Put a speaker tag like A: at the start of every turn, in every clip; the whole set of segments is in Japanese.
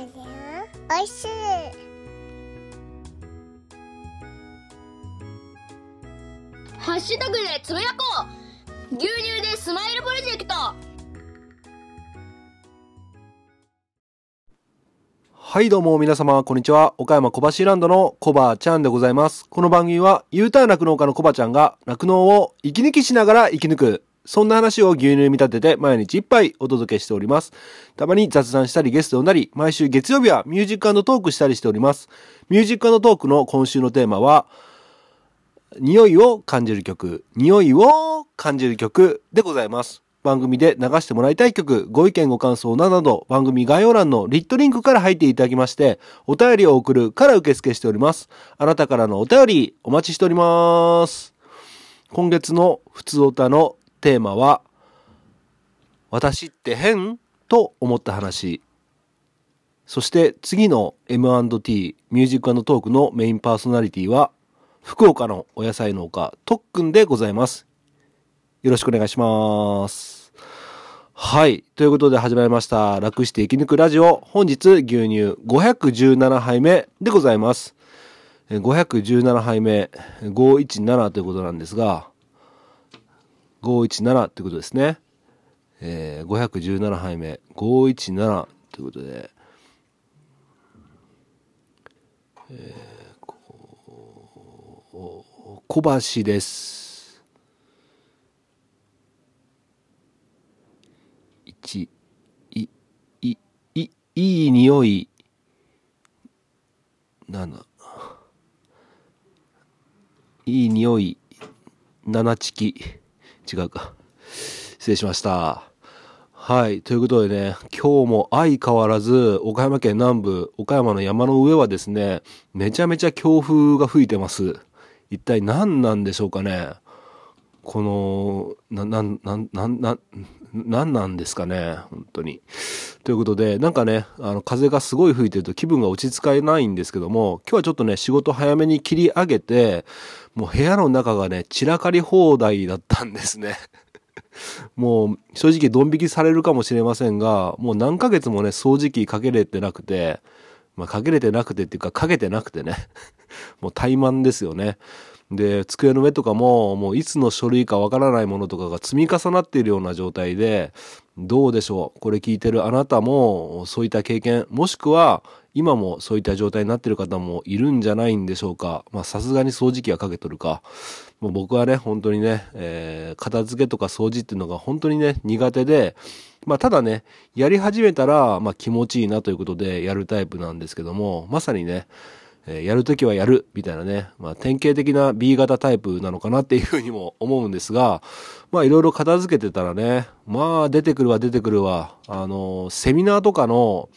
A: おい。しい。
B: ハッシュタグでつぶやこう牛乳でスマイルプロジェクト
C: はい。どうも皆様こんにちは岡山小橋ランドのコバちゃんでござい。ますこの番組は U ターン酪農家のコバちゃんが酪農を息抜きしながら生き抜くそんな話を牛乳に見立てて毎日一杯お届けしております。たまに雑談したりゲストを呼んだり、毎週月曜日はミュージックトークしたりしております。ミュージックトークの今週のテーマは、匂いを感じる曲、匂いを感じる曲でございます。番組で流してもらいたい曲、ご意見ご感想など、番組概要欄のリットリンクから入っていただきまして、お便りを送るから受付しております。あなたからのお便り、お待ちしております。今月の普通回のテーマは「私って変?」と思った話。そして次の M&T ミュージックトークのメインパーソナリティは福岡のお野菜農家とっくんでございます。よろしくお願いします。はい。ということで始まりました楽して生き抜くラジオ。本日牛乳517杯目でございます。517杯目517ということなんですが517ってことですね。えー、517杯目、517ということで、えー、こ小橋です。1、い、い、い、いい匂い、7、いい匂い、7チキ。違うか。失礼しました。はい。ということでね、今日も相変わらず、岡山県南部、岡山の山の上はですね、めちゃめちゃ強風が吹いてます。一体何なんでしょうかね。この、な、な、な、な、な、何なんですかね、本当に。ということで、なんかね、あの、風がすごい吹いてると気分が落ち着かないんですけども、今日はちょっとね、仕事早めに切り上げて、もう部屋の中がね、散らかり放題だったんですね。もう、正直ドン引きされるかもしれませんが、もう何ヶ月もね、掃除機かけれてなくて、まあ、かけれてなくてっていうか、かけてなくてね。もう怠慢ですよね。で、机の上とかも、もういつの書類かわからないものとかが積み重なっているような状態で、どうでしょうこれ聞いてるあなたも、そういった経験、もしくは、今もそういった状態になっている方もいるんじゃないんでしょうか。まあ、さすがに掃除機はかけとるか。もう僕はね、本当にね、えー、片付けとか掃除っていうのが本当にね、苦手で、まあ、ただね、やり始めたら、まあ、気持ちいいなということでやるタイプなんですけども、まさにね、え、やるときはやる、みたいなね、まあ、典型的な B 型タイプなのかなっていうふうにも思うんですが、まあ、いろいろ片付けてたらね、まあ、出てくるわ、出てくるわ、あの、セミナーとかの、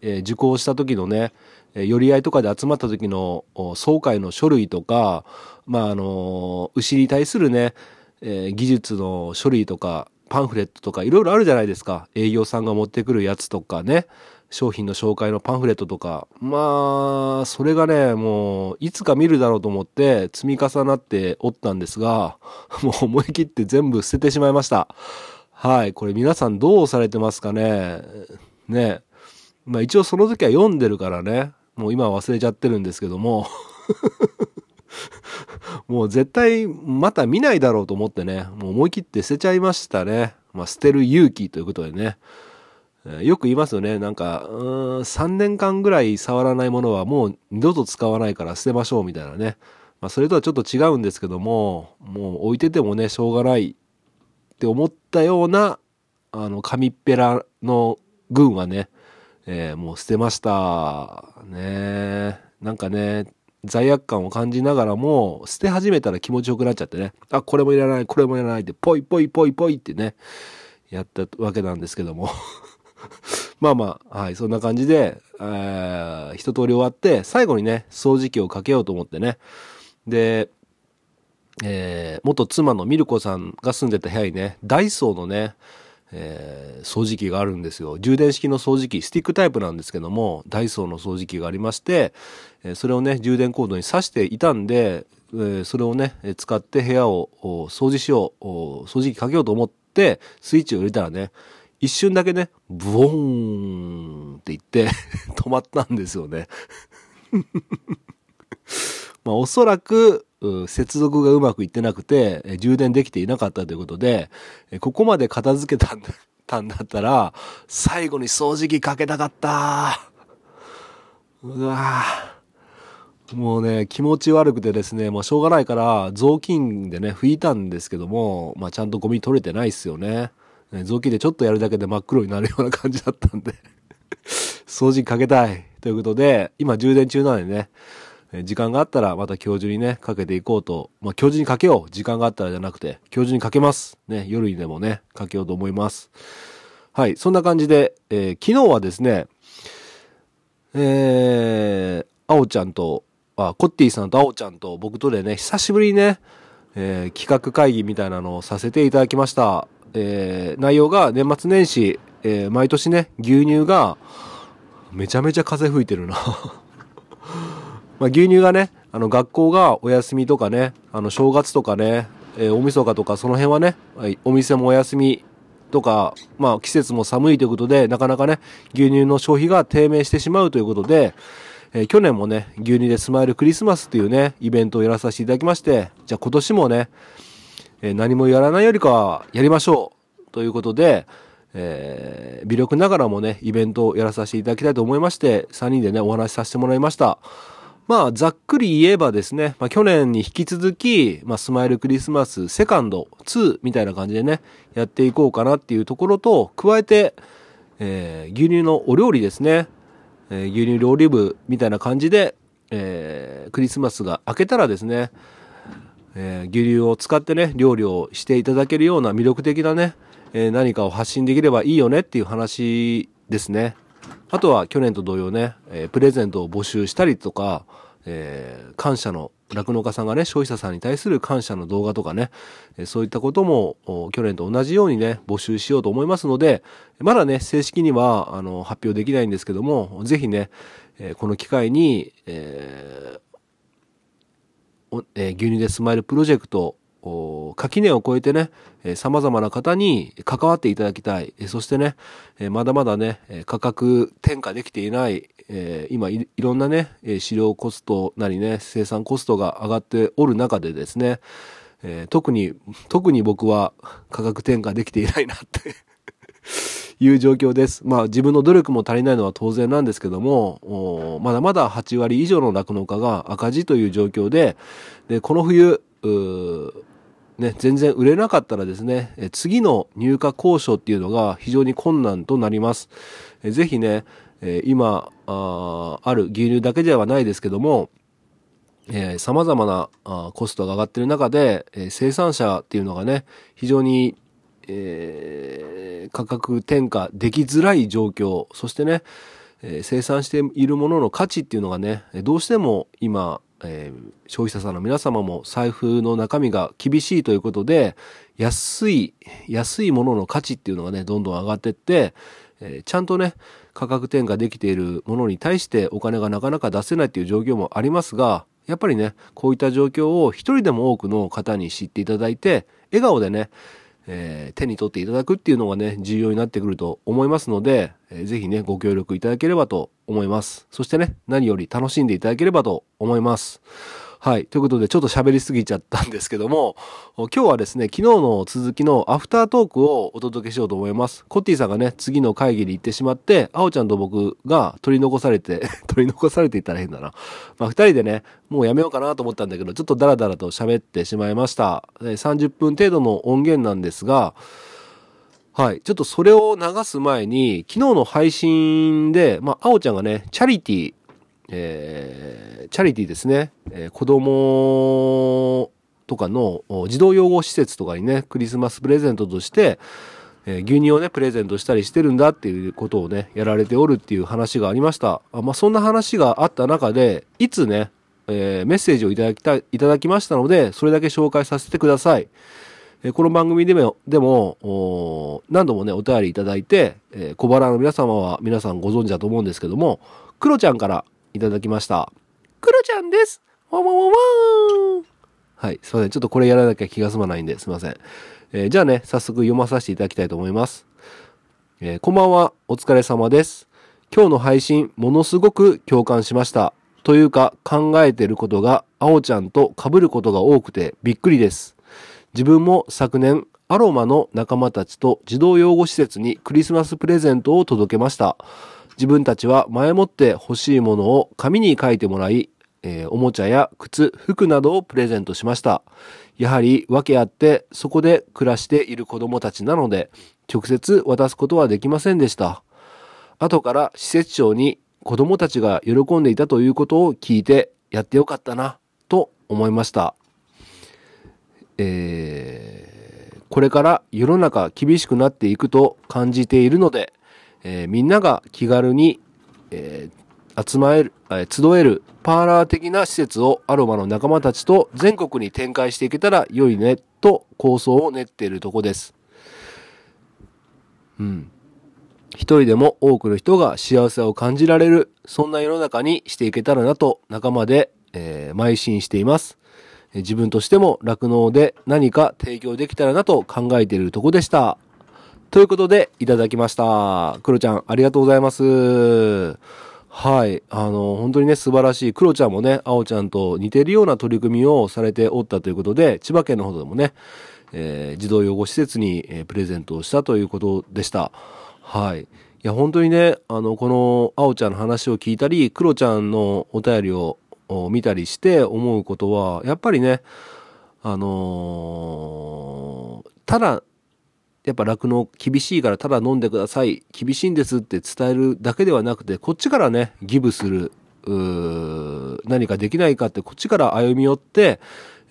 C: え、受講した時のね、寄り合いとかで集まった時の総会の書類とか、まあ、あの、牛に対するね、え、技術の書類とか、パンフレットとかいろいろあるじゃないですか。営業さんが持ってくるやつとかね。商品の紹介のパンフレットとか、まあ、それがね、もう、いつか見るだろうと思って積み重なっておったんですが、もう思い切って全部捨ててしまいました。はい。これ皆さんどうされてますかねね。まあ一応その時は読んでるからね、もう今は忘れちゃってるんですけども、もう絶対また見ないだろうと思ってね、もう思い切って捨てちゃいましたね。まあ捨てる勇気ということでね。よく言いますよね。なんか、うん、3年間ぐらい触らないものはもう二度と使わないから捨てましょうみたいなね。まあ、それとはちょっと違うんですけども、もう置いててもね、しょうがないって思ったような、あの、紙っぺらの群はね、えー、もう捨てました。ねなんかね、罪悪感を感じながらも、捨て始めたら気持ちよくなっちゃってね。あ、これもいらない、これもいらないって、ポイポイポイポイってね、やったわけなんですけども。まあまあ、はい、そんな感じで、えー、一通り終わって、最後にね、掃除機をかけようと思ってね。で、えー、元妻のミルコさんが住んでた部屋にね、ダイソーのね、えー、掃除機があるんですよ。充電式の掃除機、スティックタイプなんですけども、ダイソーの掃除機がありまして、えー、それをね、充電コードに挿していたんで、えー、それをね、使って部屋を掃除しよう、掃除機かけようと思って、スイッチを入れたらね、一瞬だけね、ブオーンって言って 止まったんですよね。まあおそらく、接続がうまくいってなくて、充電できていなかったということで、ここまで片付けたんだたんだったら、最後に掃除機かけたかったうわもうね、気持ち悪くてですね、もうしょうがないから、雑巾でね、拭いたんですけども、まあちゃんとゴミ取れてないっすよね。ね雑巾でちょっとやるだけで真っ黒になるような感じだったんで 掃除かけたい。ということで、今充電中なのでね、時間があったらまた今日中にね、かけていこうと。まあ今日中にかけよう。時間があったらじゃなくて、今日中にかけます。ね、夜にでもね、かけようと思います。はい、そんな感じで、えー、昨日はですね、えー、あおちゃんと、あ、コッティさんとあおちゃんと僕とでね、久しぶりにね、えー、企画会議みたいなのをさせていただきました。えー、内容が年末年始、えー、毎年ね、牛乳が、めちゃめちゃ風吹いてるな。まあ、牛乳がね、あの、学校がお休みとかね、あの、正月とかね、えー、大晦日とかその辺はね、はい、お店もお休みとか、まあ、季節も寒いということで、なかなかね、牛乳の消費が低迷してしまうということで、えー、去年もね、牛乳でスマイルクリスマスっていうね、イベントをやらさせていただきまして、じゃあ今年もね、えー、何もやらないよりかはやりましょうということで、えー、微力ながらもね、イベントをやらさせていただきたいと思いまして、3人でね、お話しさせてもらいました。まあ、ざっくり言えばですね、まあ、去年に引き続き、まあ、スマイルクリスマスセカンド2みたいな感じでね、やっていこうかなっていうところと、加えて、えー、牛乳のお料理ですね、えー、牛乳料理部みたいな感じで、えー、クリスマスが明けたらですね、えー、牛乳を使ってね、料理をしていただけるような魅力的なね、えー、何かを発信できればいいよねっていう話ですね。あとは去年と同様ね、えー、プレゼントを募集したりとか、えー、感謝の酪農家さんがね、消費者さんに対する感謝の動画とかね、えー、そういったことも去年と同じようにね、募集しようと思いますので、まだね、正式にはあの発表できないんですけども、ぜひね、えー、この機会に、えーえー、牛乳でスマイルプロジェクト垣根を越えてね、えー、様々な方に関わっていただきたい。えー、そしてね、えー、まだまだね、価格転嫁できていない、えー、今いろんなね、飼料コストなりね、生産コストが上がっておる中でですね、えー、特に、特に僕は価格転嫁できていないなっていう状況です。まあ自分の努力も足りないのは当然なんですけども、まだまだ8割以上の酪農家が赤字という状況で、で、この冬、ね、全然売れなかったらですね、次の入荷交渉っていうのが非常に困難となります。ぜひね、今あある牛乳だけではないですけども、えー、様々なコストが上がっている中で、えー、生産者っていうのがね、非常に、えー、価格転嫁できづらい状況、そしてね、えー、生産しているものの価値っていうのがね、どうしても今、えー、消費者さんの皆様も財布の中身が厳しいということで、安い、安いものの価値っていうのがね、どんどん上がってって、えー、ちゃんとね、価格転嫁できているものに対してお金がなかなか出せないっていう状況もありますが、やっぱりね、こういった状況を一人でも多くの方に知っていただいて、笑顔でね、えー、手に取っていただくっていうのがね、重要になってくると思いますので、えー、ぜひね、ご協力いただければと思います。そしてね、何より楽しんでいただければと思います。はい。ということで、ちょっと喋りすぎちゃったんですけども、今日はですね、昨日の続きのアフタートークをお届けしようと思います。コッティさんがね、次の会議に行ってしまって、あおちゃんと僕が取り残されて、取り残されていたら変だな。まあ、二人でね、もうやめようかなと思ったんだけど、ちょっとダラダラと喋ってしまいました。30分程度の音源なんですが、はい。ちょっとそれを流す前に、昨日の配信で、まあ、あおちゃんがね、チャリティー、えー、チャリティーですね、えー、子供とかの児童養護施設とかにね、クリスマスプレゼントとして、えー、牛乳をね、プレゼントしたりしてるんだっていうことをね、やられておるっていう話がありました。あまあ、そんな話があった中で、いつね、えー、メッセージをいただきたい、いただきましたので、それだけ紹介させてください。えー、この番組でも、でも、何度もね、お便りいただいて、えー、小腹の皆様は皆さんご存知だと思うんですけども、クロちゃんからいただきました。クロちゃんですわわわわーはい。すいません。ちょっとこれやらなきゃ気が済まないんですいません。えー、じゃあね、早速読まさせていただきたいと思います。えー、こんばんは。お疲れ様です。今日の配信、ものすごく共感しました。というか、考えてることが、あおちゃんと被ることが多くてびっくりです。自分も昨年、アロマの仲間たちと児童養護施設にクリスマスプレゼントを届けました。自分たちは前もって欲しいものを紙に書いてもらい、えーおもちゃや靴、服などをプレゼントしました。やはり訳あってそこで暮らしている子供たちなので、直接渡すことはできませんでした。後から施設長に子供たちが喜んでいたということを聞いてやってよかったなと思いました。えーこれから世の中厳しくなっていくと感じているので、えーみんなが気軽に、えー集まえる、えー集えるパーラー的な施設をアロマの仲間たちと全国に展開していけたら良いねと構想を練っているとこです。うん。一人でも多くの人が幸せを感じられる、そんな世の中にしていけたらなと仲間で、えー邁進しています。自分としても酪農で何か提供できたらなと考えているとこでした。ということで、いただきました。クロちゃん、ありがとうございます。はい。あの、本当にね、素晴らしい。クロちゃんもね、アオちゃんと似てるような取り組みをされておったということで、千葉県の方でもね、えー児童養護施設に、えープレゼントをしたということでした。はい。いや、本当にね、あの、この、あおちゃんの話を聞いたり、クロちゃんのお便りを見たりして思うことは、やっぱりね、あのーただ、やっぱ酪農厳しいからただ飲んでください。厳しいんですって伝えるだけではなくて、こっちからね、ギブする、何かできないかって、こっちから歩み寄って、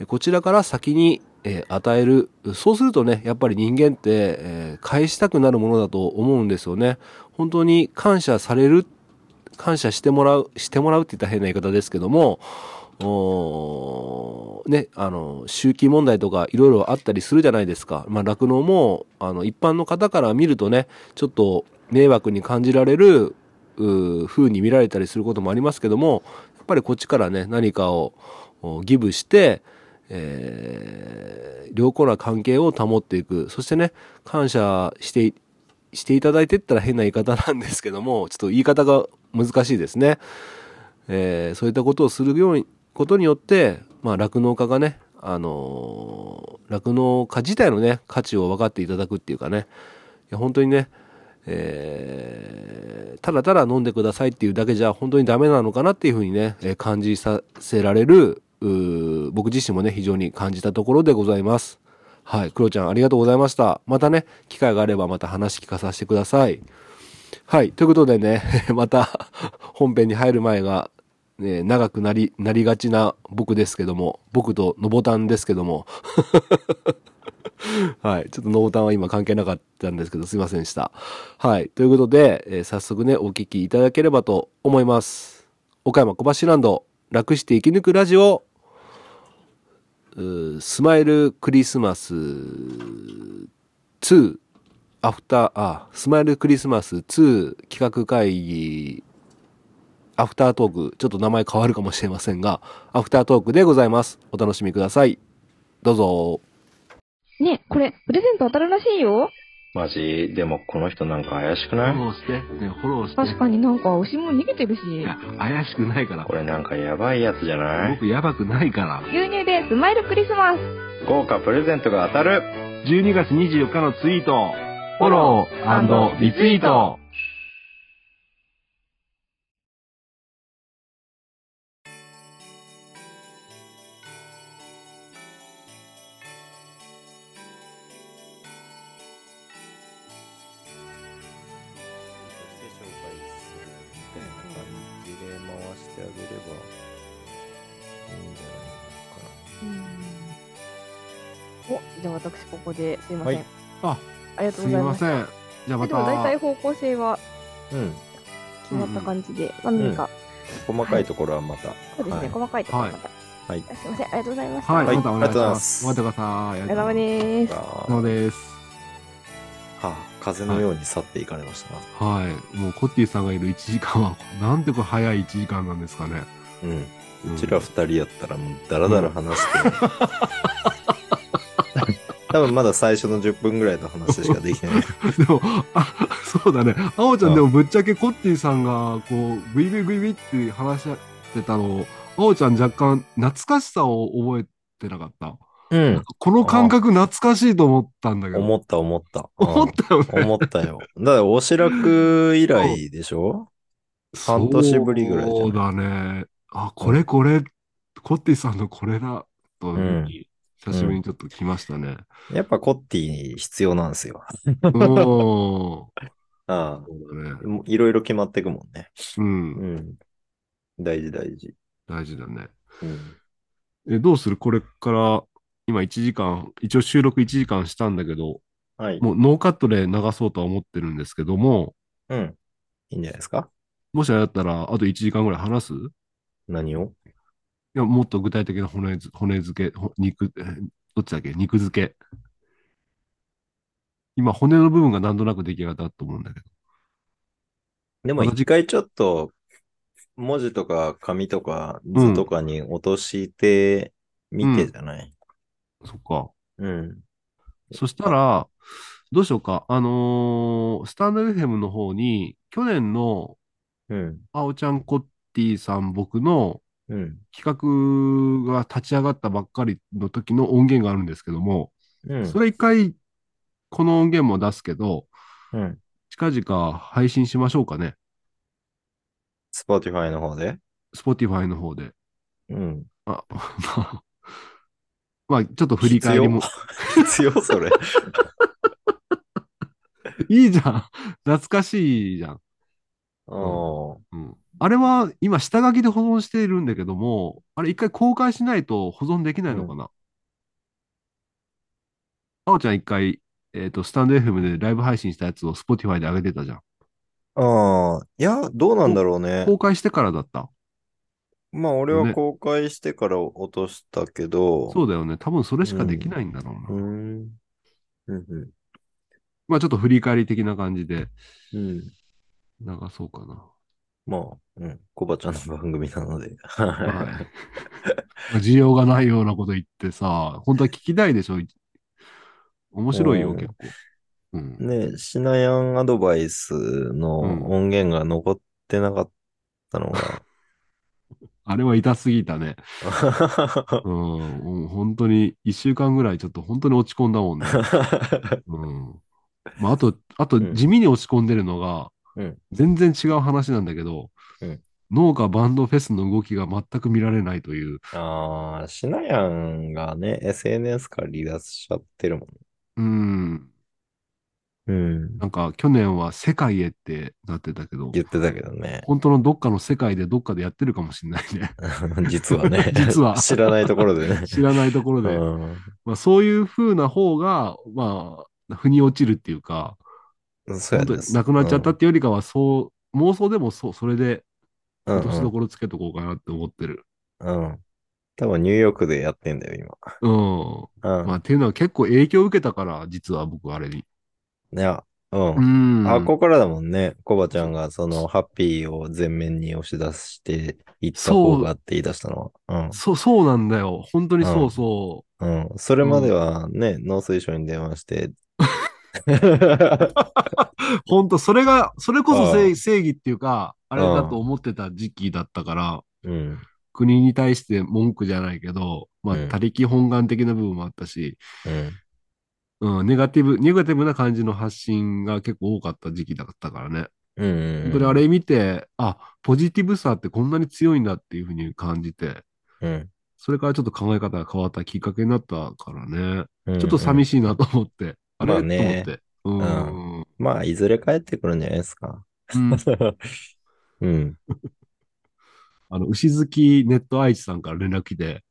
C: こちらから先に、えー与える。そうするとね、やっぱり人間って、えー返したくなるものだと思うんですよね。本当に感謝される、感謝してもらう、してもらうって言ったら変な言い方ですけども、おね、あの、周期問題とかいろいろあったりするじゃないですか。まあ、酪農も、あの、一般の方から見るとね、ちょっと迷惑に感じられる、う風に見られたりすることもありますけども、やっぱりこっちからね、何かをギブして、えー良好な関係を保っていく。そしてね、感謝して、していただいてったら変な言い方なんですけども、ちょっと言い方が難しいですね。えーそういったことをするように、ことによって、まあ、酪農家がね、あの酪農家自体のね、価値を分かっていただくっていうかね、いや本当にね、えーただただ飲んでくださいっていうだけじゃ本当にダメなのかなっていうふうにね、え感じさせられる、僕自身もね、非常に感じたところでございます。はい、クロちゃんありがとうございました。またね、機会があればまた話聞かさせてください。はい。ということでね、また本編に入る前が、ね、長くなり、なりがちな僕ですけども、僕とのぼたんですけども、はい。ちょっとのぼたんは今関係なかったんですけど、すいませんでした。はい。ということで、えー早速ね、お聞きいただければと思います。岡山小橋ランド、楽して生き抜くラジオ、スマイルクリスマス2アフター、あ、スマイルクリスマス2企画会議、アフタートーク、ちょっと名前変わるかもしれませんが、アフタートークでございます。お楽しみください。どうぞ。
A: ねこれ、プレゼント当たるらしいよ。
D: マジ？でもこの人なんか怪しくない？
C: ーして、ね、フォローし
A: 確かになんか牛も逃げてるし。
C: 怪しくないから
D: これなんかやばいやつじゃない？
C: やばくないから。
A: 牛乳でスマイルクリスマス。
D: 豪華プレゼントが当たる
C: 12月24日のツイート、フォローリツイート。
D: げればいいんじゃない
A: お、じゃあ私ここですいません。
D: はい
A: あ、ありがとうございます。
C: ん。じゃあ
A: えでも大体方向性は
D: かな。うん。
A: 決まった感じで、まあ何か、
D: 細かいところはまた。
A: そうですね、
D: はい
A: 細かいところまた。
D: はい
A: すいません、ありがとうございました。
C: はい、
D: はい
C: またお願いし
D: ありがとうござい
C: ま。
D: ますす
C: 待ってください。
A: お疲れ様です。
D: あ
C: そうです。
D: はあ、風のように去っていかれましたな。
C: はい。もうコッティさんがいる1時間は、なんてこう早い1時間なんですかね。
D: うん。
C: うん
D: うちら二人やったらもうダラダラ話して、多分まだ最初の10分ぐらいの話しかできてない。
C: でも、あ、そうだね。あおちゃん、
D: うん
C: でもぶっちゃけコッティさんが、こう、グイグイグイグイって話してたのを、あおちゃん若干懐かしさを覚えてなかった？
D: うん。
C: この感覚懐かしいと思ったんだけど。
D: 思った思った。
C: 思ったよね。
D: うん思ったよ。だから、おしらく以来でしょ？半年ぶりぐらいじゃん
C: そうだね。あ、これこれ、コッティさんのこれだ、というふうに、久しぶりにちょっと来ましたね。
D: やっぱコッティ必要なんですよ。
C: うん。そ
D: ああ。
C: うだね。
D: いろいろ決まってくもんね。
C: うん。
D: うん。大事大事。
C: 大事だね。
D: うん。
C: え、どうする？これから、今1時間、一応収録1時間したんだけど、
D: はい。
C: もうノーカットで流そうとは思ってるんですけども、
D: うん。いいんじゃないですか？
C: もしあれだったら、あと1時間ぐらい話す？い
D: 何を？
C: や、もっと具体的な骨づ骨付け、ほ肉、えーどっちだっけ？肉付け。今、骨の部分がなんとなく出来上がったと思うんだけど。
D: でも一回ちょっと、文字とか紙とか図とかに落としてみてじゃない、
C: そっか。
D: うん、
C: そしたら、どうしようか。あのースタンド FM の方に、去年の
D: うん。
C: あおちゃんこっティさん僕の
D: うん。
C: 企画が立ち上がったばっかりの時の音源があるんですけども、
D: うん。
C: それ一回、この音源も出すけど、
D: うん。
C: 近々配信しましょうかね。
D: Spotify の方で
C: ？Spotify の方で。
D: うん。
C: あ、まあ、まあ、ちょっと振り返りも。
D: 必要？それ。
C: いいじゃん。懐かしいじゃん。
D: あ
C: うん。あれは今下書きで保存しているんだけども、あれ一回公開しないと保存できないのかな、あおちゃん一回、えっ、と、スタンド FM でライブ配信したやつを Spotify で上げてたじゃん。
D: あ。ああ。いや、どうなんだろうね。
C: 公開してからだった。
D: まあ、俺は
C: ね
D: 公開してから落としたけど。
C: そうだよね。多分それしかできないんだろうな。
D: うーん。うん。う
C: まあちょっと振り返り的な感じで
D: ん。うん。
C: 流そうかな。
D: まあ、うん。コバちゃんの番組なので。
C: はい。需要がないようなこと言ってさ、本当は聞きたいでしょ？面白いよ、
D: うん
C: 結構。うん。
D: ね、シナヤンアドバイスの
C: うん
D: 音源が残ってなかったのが、
C: あれは痛すぎたね。うん。もう本当に一週間ぐらいちょっと本当に落ち込んだもんね。うん。まああと、あと
D: うん
C: 地味に落ち込んでるのが、
D: うん
C: 全然違う話なんだけど、
D: うん
C: 農家バンドフェスの動きが全く見られないという。
D: ああ、シナヤンがね、SNS から離脱しちゃってるもん。
C: うん。
D: うん。
C: なんか去年は世界へってなってたけど、
D: 言ってたけどね。
C: 本当のどっかの世界でどっかでやってるかもしれないね。
D: 実はね。
C: 実は
D: 知らないところでね。
C: 知らないところで。
D: う
C: まあ、そういう風な方が、まあ、腑に落ちるっていうか、
D: ん。そうや
C: 本当
D: です。
C: になくなっちゃったっていうよりかは、そう、妄想でもそう、それで
D: うん。
C: 落としどころつけとこうかなって思ってる。
D: うん。うん。多分ニューヨークでやってんだよ、
C: うん。
D: 今。うん。
C: まあ、っていうのは結構影響を受けたから、実は僕あれに。
D: いや、うん
C: う。ん。
D: あ、ここからだもんね。コバちゃんがそのハッピーを前面に押し出していった方がって言い出したのは。
C: そう、そうなんだよ。本当にそうそ
D: うん。うん。それまではね、農水省に電話して。
C: う。本当、それが、それこそ正義っていうか、あれだと思ってた時期だったから、
D: うん。
C: 国に対して文句じゃないけど、まあ、
D: うん
C: 他力本願的な部分もあったし、
D: うん。
C: うん、ネガティブ、ネガティブな感じの発信が結構多かった時期だったからね。
D: うん。
C: 本当にあれ見て、あ、ポジティブさってこんなに強いんだっていうふうに感じて、
D: うん。
C: それからちょっと考え方が変わったきっかけになったからね。
D: うん。
C: ちょっと寂
D: しい。
C: なと思って。あれ、
D: まあね
C: と思って。うん。
D: まあ、いずれ帰ってくるんじゃないですか。
C: うん
D: うん。
C: あの、牛好きネット愛知さんから連絡来て。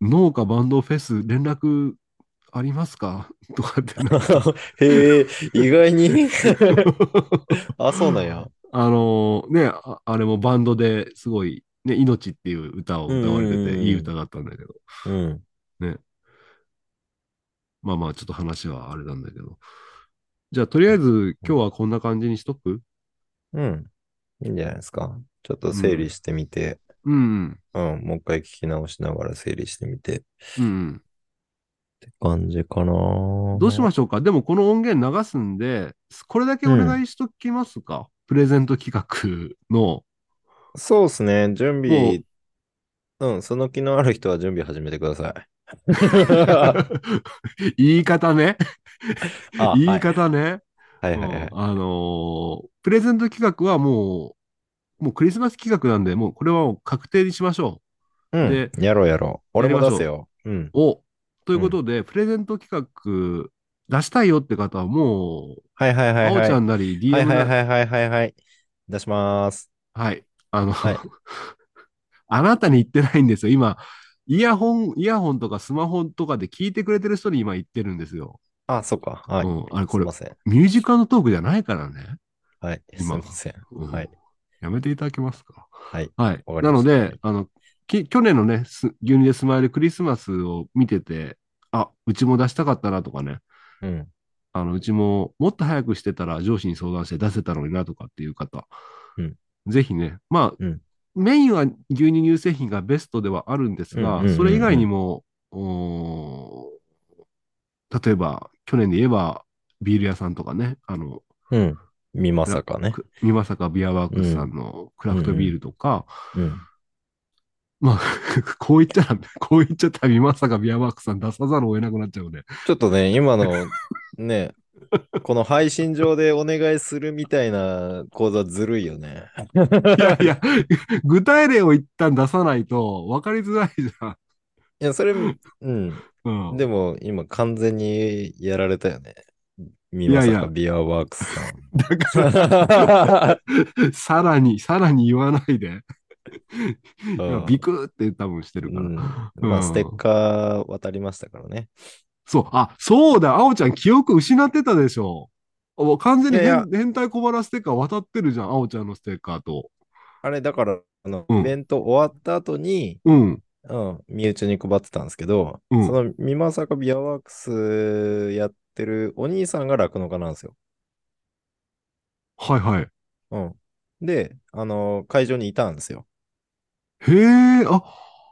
C: 農家バンドフェス連絡ありますか？とかってな
D: へえ、意外に あ、そうなんや。
C: あのねあ、あれもバンドですごい、ね、命っていう歌を歌われてて、
D: うんうんうん
C: いい歌だったんだけど、
D: うん。
C: まあまあ、ちょっと話はあれなんだけど。じゃあ、とりあえず、今日はこんな感じにしとく？
D: うん。いいんじゃないですか。ちょっと整理してみて、
C: うん、
D: うん、もう一回聞き直しながら整理してみて。
C: うん、うん。
D: て感じかな。
C: どうしましょうか？でもこの音源流すんで、これだけお願いしときますか、プレゼント企画の。
D: そうですね。準備、うん、その気のある人は準備始めてください。
C: 言い方ね。
D: あ
C: 言い方ね。
D: はいはいはい
C: あのープレゼント企画はもう、もうクリスマス企画なんで、もうこれは確定にしましょ
D: うん
C: で、
D: やろうやろう。俺も出すよ。うん
C: う。。おということで、プレゼント企画出したいよって方はもう、
D: はいはいはい
C: あお
D: はい。
C: ちゃんなり
D: は
C: DM
D: いはい
C: なり、
D: はいはいはいはい。出します。
C: はい。あの、
D: はい
C: あなたに言ってないんですよ。今、イヤホン、イヤホンとかスマホとかで聞いてくれてる人に今言ってるんですよ。
D: あ、そっか。はい。
C: うんあれこれ。ミュージカルトークじゃないからね。
D: はい。すい
C: 今
D: ません。
C: うん
D: はい。
C: やめていただけますか？
D: はい。
C: はい。なので、あの、き去年のね、す牛乳でスマイルクリスマスを見てて、あ、うちも出したかったなとかね、
D: うん。
C: あの、うちももっと早くしてたら上司に相談して出せたのになとかっていう方、
D: うん
C: ぜひね、まあ、
D: うん
C: メインは牛乳乳製品がベストではあるんですが、
D: うんうんうんうん
C: それ以外にも、例えば、去年で言えば、ビール屋さんとかね、あの、
D: うん。見まさかね。
C: く三まさかビアワークスさんのクラフトビールとか、
D: うん。
C: まあ、こう言っちゃ、こう言っちゃったら三まさかビアワークスさん出さざるを得なくなっちゃうね。
D: ちょっとね、今の、ね、この配信上でお願いするみたいな講座ずるいよね。
C: いやいや、具体例を一旦出さないと分かりづらいじゃん。
D: いや、それ、うん。
C: うん、
D: でも、今完全にやられたよね。見まさ
C: いやいや
D: かビアワークスさ
C: だから、さらに、さらに言わないで。ビクって多分してるから。
D: うん。ま
C: うん
D: あ、ステッカー渡りましたからね。
C: そう、あ、そうだ、あおちゃん記憶失ってたでしょ。もう完全に変変態小腹ステッカー渡ってるじゃん、あおちゃんのステッカーと。
D: あれ、だから、あの、
C: うん
D: イベント終わった後に、
C: うん。
D: うん、身内に配ってたんですけど、
C: うん
D: その、みまさかビアワークスやってるお兄さんが酪農家なんですよ。
C: はいはい。
D: うん。で、あの、会場にいたんですよ。
C: へえ、あ、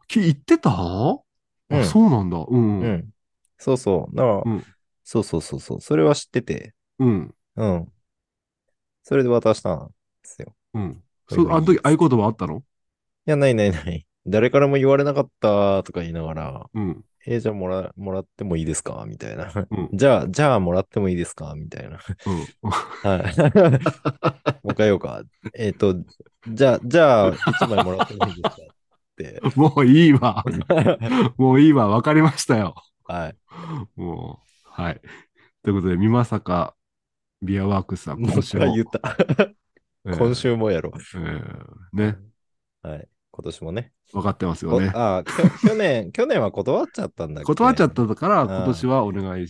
C: き言ってた、
D: うん
C: あ、そうなんだ。うん。うん。
D: うん。そうそう。だから、
C: うん
D: そうそうそうそう。それは知ってて、
C: うん。
D: うん。それで渡したんですよ。
C: うん。そう、あの時合言葉あったの？
D: いや、ないないない。誰からも言われなかったとか言いながら、
C: うん。
D: えーじゃあもら、もらってもいいですか？みたいな。
C: うん
D: じゃあ、じゃあもらってもいいですか？みたいな。
C: うん。
D: はい。もう一回言おうか。えっ、と、じゃあ、じゃあ、一枚もらってもいいですか？って。
C: もういいわ。もういいわ。わかりましたよ。
D: はい。
C: もう、はい。ということで、みまさか、ビアワークスさん、今週も。
D: 言った。
C: えー
D: 今週もやろう。
C: えーね、
D: はい。今年もね。
C: 分かってますよ
D: こ
C: ね。
D: あ 去年、去年は断っちゃったんだっけ？
C: 断っちゃったから、
D: ん
C: 今年はお願い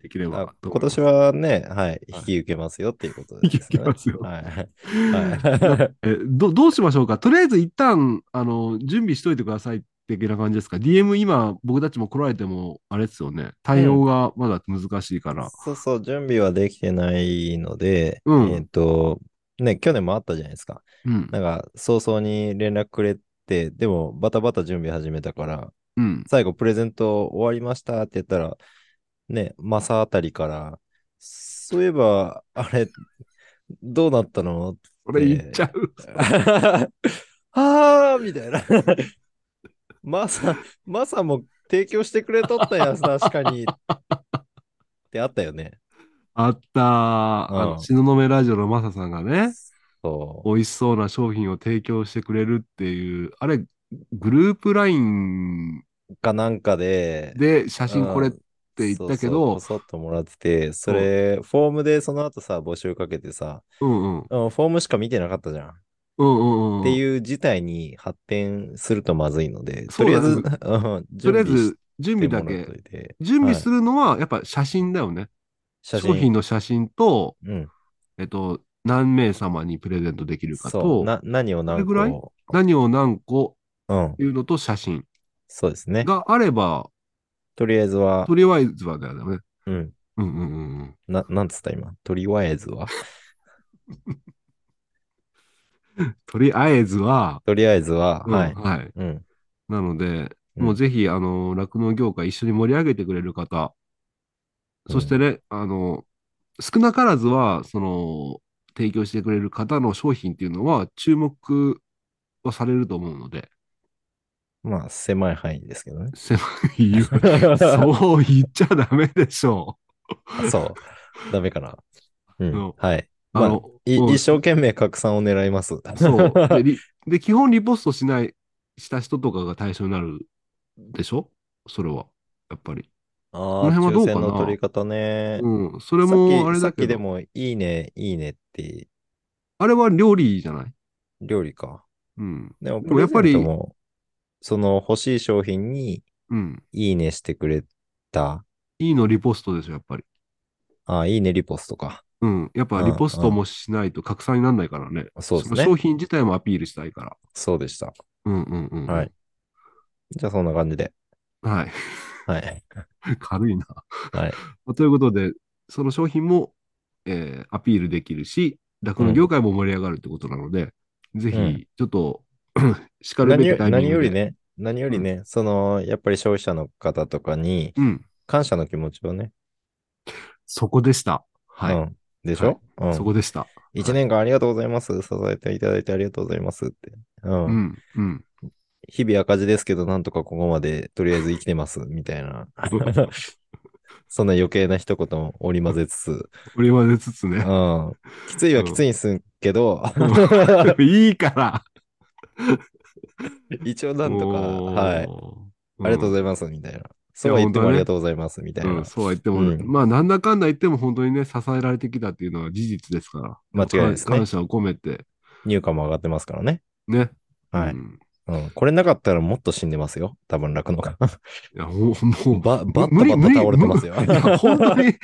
C: できれば
D: 今年。はね、はい、引き受けますよっていうことです、ね。
C: 引き受けますよ
D: はい。はい。
C: えどどうしましょうか？とりあえず一旦、あの、準備しといてください的な感じですか ?DM 今、僕たちも来られても、あれですよね。対応がまだ難しいから。
D: そうそう、準備はできてないので、
C: うん
D: えっ、と、ね、去年もあったじゃないですか。
C: うん。
D: なんか、早々に連絡くれて、でも、バタバタ準備始めたから、
C: うん。
D: 最後、プレゼント終わりましたって言ったら、ね、マサあたりから、そういえば、あれ、どうなったの？
C: これ言っちゃう。
D: はあみたいな。マサ、マサも提供してくれとったやん、確かに。ってあったよね。
C: あったー。あの、
D: うん
C: 東雲ラジオのマサさんがね、
D: そ
C: 美味しそうな商品を提供してくれるっていう、あれ、グループライン
D: う。かなんかで、
C: で写真これって言ったけど、
D: そうそう、ポソッともらってて、それ、フォームでその後さ、募集かけてさ、
C: うんうん。
D: うんフォームしか見てなかったじゃん。
C: うんうんうん。
D: っていう事態に発展するとまずいので、
C: そうだ
D: とりあえず、
C: ね
D: うん
C: とりあえ
D: 準備し
C: ず、準備だ
D: てもらっと
C: け。準備す
D: はい
C: るのは、やっぱ写真だよね。商品の写真と、
D: うん、
C: えっと、何名様にプレゼントできるかと、
D: な何を何
C: どれぐらい？
D: 個、
C: 何を何個
D: うん、
C: いうのと写真
D: そうですね。
C: があれば、
D: とりあえずは
C: と、りあえずはだよね。
D: うん、
C: うんうんうんうん。
D: な、なんつった今？とりあえずは？
C: とりあえずは、
D: とりあえずは、
C: うん
D: はい。
C: はい。
D: うん。
C: なので、
D: うん
C: もうぜひ、あの、酪農業界一緒に盛り上げてくれる方、そしてね、あの、少なからずは、その、提供してくれる方の商品っていうのは注目はされると思うので、
D: まあ、狭い範囲ですけどね。
C: 狭い そう言っちゃダメでしょ
D: あそう。ダメかな。う
C: うん
D: ん。はい。
C: う。
D: まあ一生懸命拡散を狙います。
C: そう。で、リで基本リポストしない、した人とかが対象になるでしょ？それは。やっぱり。
D: あ
C: こ
D: あ、
C: の辺はどうかな？
D: 抽選の取り方ね。
C: うん。それも、あれだけど、
D: っきでも、いいね、いいねって、
C: あれは料理じゃない？
D: 料理か。
C: うん。
D: でも、
C: でもやっぱり
D: プレゼントもその欲しい商品に、
C: うん。
D: いいねしてくれた。
C: いいのリポストですよ、やっぱり。
D: ああ、いいね、リポストか。
C: うん。やっぱリポストもしないと拡散にならないからね。
D: そうですね
C: の商品自体もアピールしたいから。
D: そうでした。
C: うんうんうん。
D: はい。。じゃあ、そんな感じで。
C: はい。
D: はい。
C: 軽いな。
D: はい。
C: まあということで、その商品も、えーアピールできるし、酪農業界も盛り上がるってことなので、ぜ
D: うん
C: ひ、ちょっと、しかるべきタイミングで。
D: 何より。ね、何よりね、その、やっぱり消費者の方とかに、
C: うん。
D: 感謝の気持ちをね、
C: そこでした。はい。
D: うん。でしょ、うん
C: そこでした。
D: 一年間ありがとうございます。支えていただいてありがとうございますって。うん。
C: うん。うん。
D: 日々赤字ですけど、なんとかここまでとりあえず生きてます、みたいな。そんな余計な一言も織り交ぜつつ、
C: これまでつつね。
D: うん。きついはきついんすけど、
C: いいから。
D: 一応なんとか、はい。ありがとうご
C: い
D: ざいます、みたいな。そうは言ってもありがとうございます、みたいな。
C: うん、そうは言っても、
D: うん
C: まあ、なんだかんだ言っても本当にね、支えられてきたっていうのは事実ですから。
D: 間違いないですね
C: 感謝を込めて、
D: 入荷も上がってますからね。
C: ね。
D: はい。
C: うん
D: うん。これなかったらもっと死んでますよ。多分楽のが。
C: いや、ほもう、
D: ば、バッ
C: 無理
D: タバッタ倒れてますよ。
C: 本当に、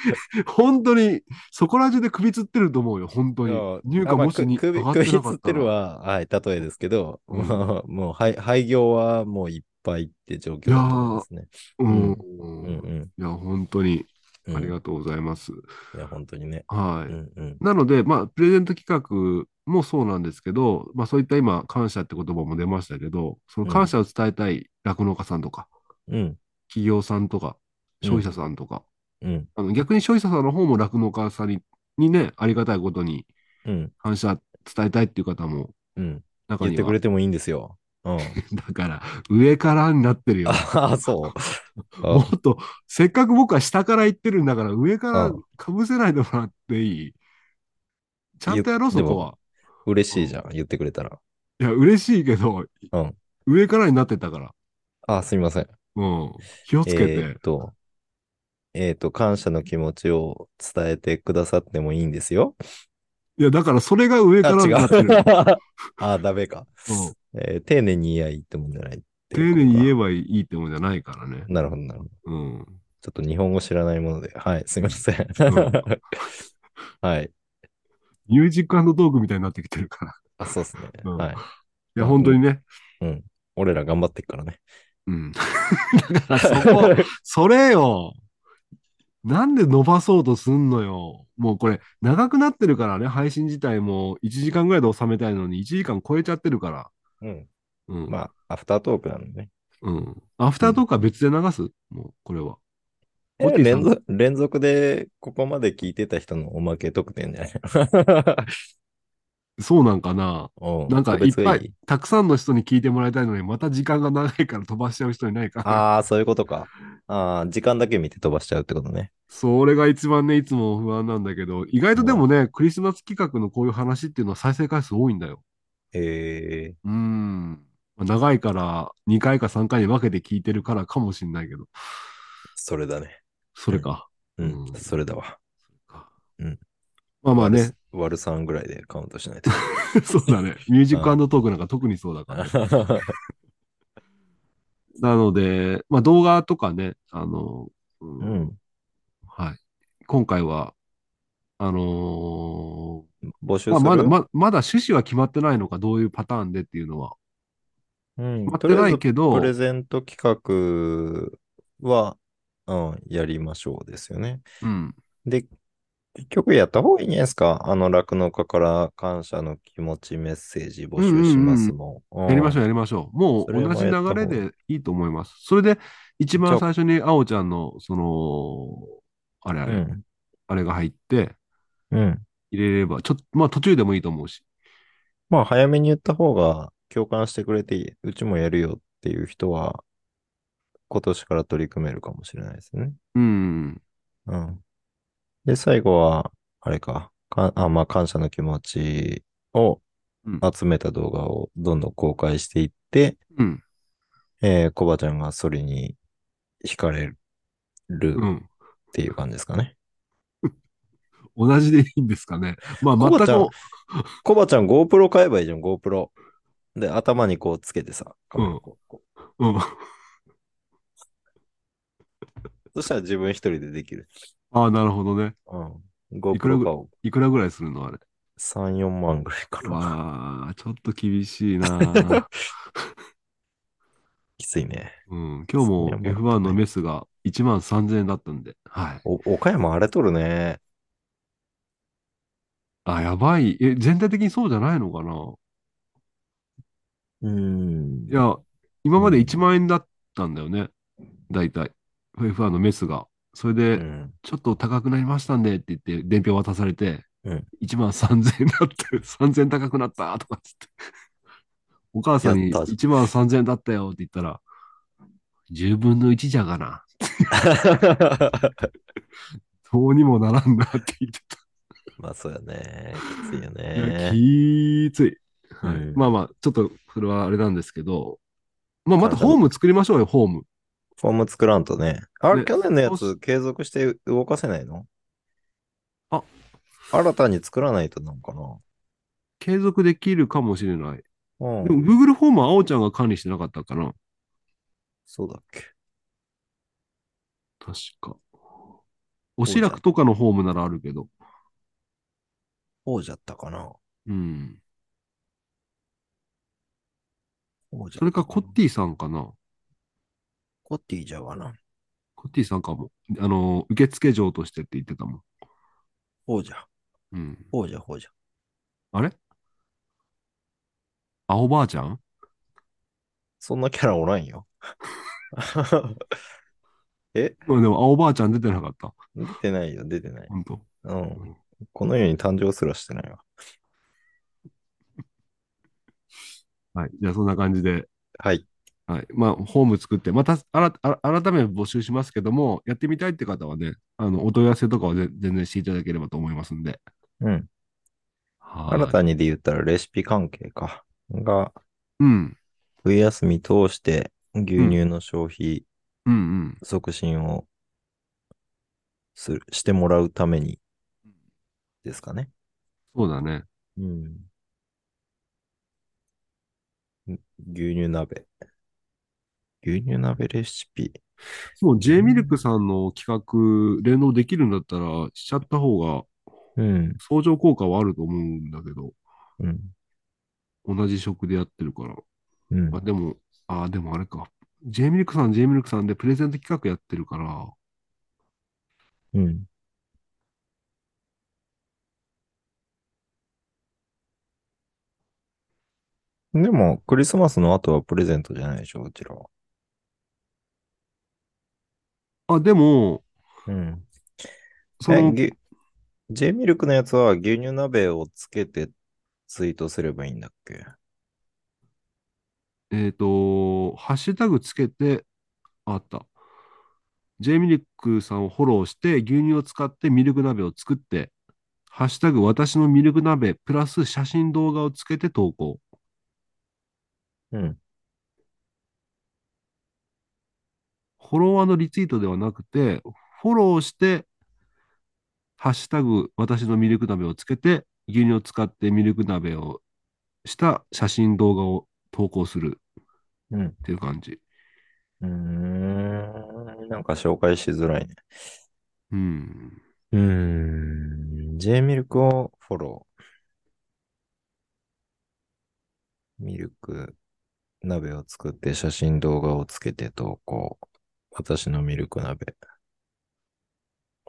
C: 本当に、そこら中で首つってると思うよ、本当に。入荷
D: あまあ
C: もしに
D: く首
C: 上がってなか
D: 首つってるは、はい、例えですけど、
C: うん
D: まあもう廃、廃業はもういっぱいって状況だと思いますね。
C: うん。
D: うんうん。
C: いや、本当に、
D: うん
C: ありがとうございます。
D: いや、本当にね。
C: はい。
D: うんうん。
C: なので、まあ、プレゼント企画もそうなんですけど、まあ、そういった今、感謝って言葉も出ましたけど、その感謝を伝えたい酪農家さんとか、
D: うん。
C: 企業さんとか、
D: うん
C: 消費者さんとか、
D: うん。
C: あの逆に消費者さんの方も酪農家さんににね、ありがたいことに
D: うん。
C: 感謝伝えたいっていう方も
D: うん。
C: 中には
D: 言ってくれてもいいんですよ。うん。
C: だから、上からになってるよ。
D: ああ、そう。
C: もっと、せっかく僕は下から言ってるんだから、上から
D: うん
C: かぶせないでもらっていい？ちゃんとやろう、そこは。
D: 嬉しいじゃん、言ってくれたら。
C: いや、嬉しいけど、
D: うん
C: 上からになってたから。
D: あ、すみません。
C: うん。気をつけて。
D: えーっと、えーっと、感謝の気持ちを伝えてくださってもいいんですよ。
C: いや、だからそれが上か
D: あ、違
C: らになってる。
D: う。あ、ダメか。
C: うん
D: えー丁寧に言えばいいってもんじゃないって
C: 丁
D: いうことか。
C: 寧に言えばいいってもんじゃないからね。
D: なるほど、なるほど。
C: うん。
D: ちょっと日本語知らないもので、はい、すみません。
C: ん
D: はい。
C: ミュージックトークみたいになってきてるから。
D: あ、そうですね。
C: うん
D: はい。
C: いや、本当にね。
D: うん。俺ら頑張ってっからね。
C: うん。だからそこ、それよ。なんで伸ばそうとすんのよ。もうこれ、長くなってるからね、配信自体も1時間ぐらいで収めたいのに1時間超えちゃってるから。
D: うん。
C: うん。
D: まあ、アフタートークなんでね。
C: うん。アフタートークは別で流す？もう、これは。
D: え
C: モティさん
D: 連続連続でここまで聞いてた人のおまけ特典じゃない？
C: そうなんかな。
D: うん
C: なんかいっぱい、たくさんの人に聞いてもらいたいのに、また時間が長いから飛ばしちゃう人いないから。
D: ああ、そういうことか。ああ、時間だけ見て飛ばしちゃうってことね。
C: それが一番ね、いつも不安なんだけど、意外とでもね、クリスマス企画のこういう話っていうのは再生回数多いんだよ。
D: ええ
C: うん。まあ長いから2回か3回に分けて聞いてるからかもしんないけど、
D: それだね。
C: それか。
D: うん、
C: うん
D: それだわ。うん
C: まあまあね、
D: 割る3ぐらいでカウントしないと。
C: そうだね。ミュージックトークなんか特にそうだから。なので、まあ動画とかね、あの、うん
D: うん。
C: はい。今回は、あの
D: 募集する、
C: ーまあ、まだ、ままだ趣旨は決まってないのか、どういうパターンでっていうのは。
D: うん、
C: 決まってないけど
D: プレゼント企画は、うん、やりましょうですよね。
C: うん。
D: で、結局やった方がいいんじゃないですか？あの、酪農家から感謝の気持ちメッセージ募集しますもん。
C: やりましょう、
D: う
C: やりましょう。もう同じ流れでいいと思います。それで、一番最初にあおちゃんの、その、あれあ
D: ん。
C: れ、
D: うん。
C: あれが入って、
D: うん。
C: 入れれば、ちょっと、まあ途中でもいいと思うし。
D: まあ、早めに言った方が共感してくれて、うちもやるよっていう人は、今年から取り組めるかもしれないですね。
C: うん。
D: うん。で、最後は、あれか、かあまあ、感謝の気持ちを
C: うん
D: 集めた動画をどんどん公開していって、
C: うん。
D: えー、コバちゃんがそれに惹かれるっ
C: うん。
D: ていう感じですかね。
C: 同じでいいんですかね。まあ
D: コバちゃん
C: 全く、
D: コバちゃん GoPro 買えばいいじゃん、GoPro。で、頭にこうつけてさ。
C: うん
D: う
C: ん。
D: うそしたら自分一人でできる。
C: ああ、なるほどね。
D: うん。
C: いくら
D: GoPro
C: ぐ
D: 買おう。
C: いくらぐらいするのあれ
D: ？3、4万ぐらいかな。
C: わあ、ちょっと厳しいな。
D: きついね。
C: うん。今日も
D: そうね
C: F1 のメスが1万3000円だったんで。はい。
D: お、岡山あれ取るね。
C: あ、やばい。え、全体的にそうじゃないのかな？
D: うん。
C: いや、今まで1万円だったんだよね。大体。F1 のメスが。それで、
D: うん。
C: ちょっと高くなりましたんでって言って、伝票渡されて、
D: うん
C: 1万3000円だって、3000円高くなったとかっつって。お母さんに
D: やった
C: 1万3000円だったよって言ったら、10分の1じゃがな。どうにもならんなって言って
D: まあそうやね。きついよね。
C: きつい。はい
D: うん
C: まあまあ、ちょっと、それはあれなんですけど、まあ、またホーム作りましょうよ、ホーム。
D: フォーム作らんとね。あれ、
C: ね
D: 去年のやつ継続して動かせないの？
C: あ
D: 新たに作らないとなんかな？
C: 継続できるかもしれない。
D: うん
C: で。も、Google ホームはあおちゃんが管理してなかったかな
D: そうだっけ。
C: 確か。おしらくとかのホームならあるけど。
D: 王者ったかな？
C: うん。
D: 王者
C: それかコッティさんかな。
D: コッティじゃわな。
C: コッティさんかも。あの、受付嬢としてって言ってたもん。
D: 王者。
C: うん。
D: 王者、王者。
C: あれ？青ばあちゃん？
D: そんなキャラおらんよ。え？
C: うんでも青ばあちゃん出てなかった。
D: 出てないよ、出てない。
C: 本当。
D: うん。この世に誕生すらしてないわ。
C: はい。じゃあそんな感じで。
D: はい。
C: はい。まあ、ホーム作って、またあらあ改めて募集しますけども、やってみたいって方はね、あの、お問い合わせとかはぜ全然していただければと思いますんで。
D: うん。
C: はい。
D: 新たにで言ったらレシピ関係か。が、
C: うん。
D: 冬休み通して牛乳の消費
C: うんうん。
D: 促進をする、してもらうためにですかね。
C: そうだね。
D: うん。ん牛乳鍋。牛乳鍋レシピ。
C: もう J ミルクさんの企画、連動できるんだったら、しちゃった方が
D: うん。
C: 相乗効果はあると思うんだけど、
D: うん。
C: 同じ食でやってるから。
D: うん
C: あ、。でも、あ、でもあれか。J ミルクさん、J ミルクさんでプレゼント企画やってるから、
D: うん。でも、クリスマスの後はプレゼントじゃないでしょ、うちらは。
C: あ、でも、
D: うん。
C: その、
D: J ミルクのやつは牛乳鍋をつけてツイートすればいいんだっけ？
C: えっと、ハッシュタグつけて、あった。J ミルクさんをフォローして、牛乳を使ってミルク鍋を作って、ハッシュタグ私のミルク鍋プラス写真動画をつけて投稿。
D: うん。
C: フォロワーのリツイートではなくて、フォローして、ハッシュタグ私のミルク鍋をつけて、牛乳を使ってミルク鍋をした写真動画を投稿する
D: うん。
C: っていう感じ。
D: うーん。なんか紹介しづらいね。
C: うん。
D: うーん。J ミルクをフォロー。ミルク鍋を作って写真動画をつけて投稿。私のミルク鍋。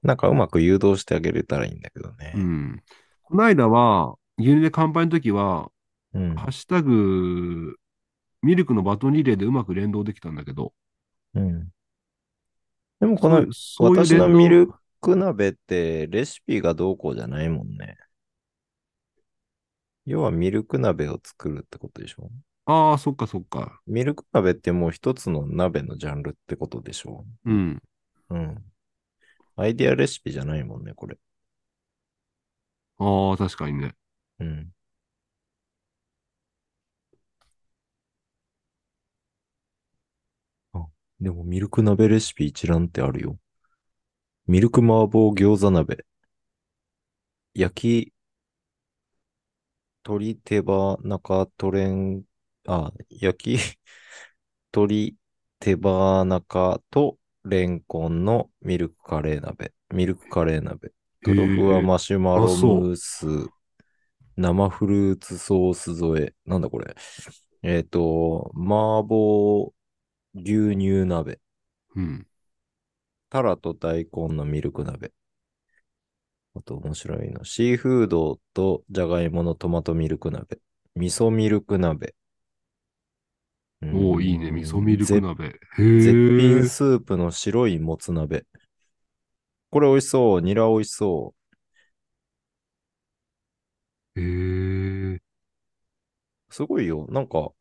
D: なんかうまく誘導してあげれたらいいんだけどね。
C: うん。この間は、牛乳で乾杯の時は、
D: うん。
C: ハッシュタグ、ミルクのバトンリレーでうまく連動できたんだけど、
D: うん。でもこの私のミルク鍋ってレシピがどうこうじゃないもんね。要はミルク鍋を作るってことでしょ？
C: ああ、そっかそっか。
D: ミルク鍋ってもう一つの鍋のジャンルってことでしょ？
C: うん。
D: うん。アイデアレシピじゃないもんね、これ。
C: ああ、確かにね。
D: うん。あ、でもミルク鍋レシピ一覧ってあるよ。ミルク麻婆餃子鍋。焼き、鶏手羽中トレン、あ、焼き、鶏手羽中とレンコンのミルクカレー鍋。ミルクカレー鍋。黒ふわマシュマロムース、生フルーツソース添え。なんだこれ。えっ、と、麻婆牛乳鍋。
C: うん。
D: タラと大根のミルク鍋。あと面白いの。シーフードとジャガイモのトマトミルク鍋。味噌ミルク鍋。
C: おお、いいね。味噌ミルク
D: ぜ
C: 鍋。へ
D: 絶品
C: え。
D: スープの白いもつ鍋。これ美味しそう。ニラ美味しそ
C: へえ。
D: う。すごいよ。なんか、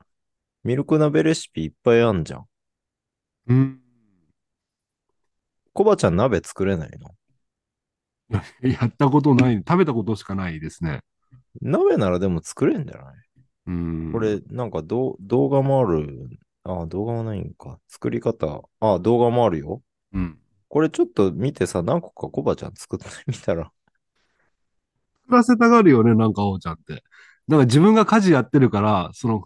D: ミルク鍋レシピいっぱいあんじゃん。
C: うん。
D: コバちゃん鍋作れないの？
C: やったことない、食べたことしかないですね。
D: 鍋ならでも作れんじゃない？
C: うん。
D: これ、なんかど動画もある。あ、動画もないんか。作り方。あ、動画もあるよ。
C: うん。
D: これちょっと見てさ、何個かコバちゃん作ってみたら。
C: 作らせたがるよね、なんか、おうちゃんって。なんか自分が家事やってるから、その、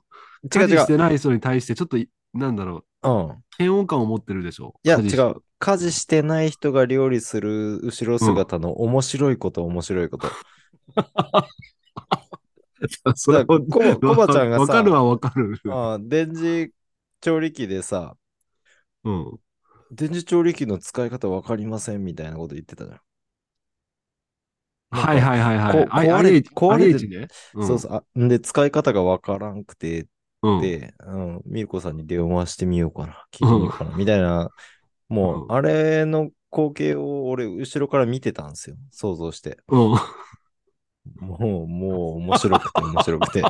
C: 家事して。ない人に対して、ちょっとい、なんだろう、
D: うん。
C: 嫌悪感を持ってるでしょ？
D: いや、違う。家事してない人が料理する後ろ姿の面白いこと、面白いこと。
C: そ
D: コバちゃんがさ
C: わかるはわかる。
D: ああ電磁調理器でさ、
C: うん。
D: 電磁調理器の使い方わかりませんみたいなこと言ってたじゃん。
C: はいはいはいはい。
D: こ壊れ壊れて
C: ね。
D: そうそう。あんで、使い方がわからんくて、
C: うん。
D: で、うん、ミルコさんに電話してみようかな、聞いてみようかな、みたいな、もう、
C: うん
D: あれの光景を俺、後ろから見てたんですよ。想像して。
C: うん。
D: もう、もう、面白くて、面白くて。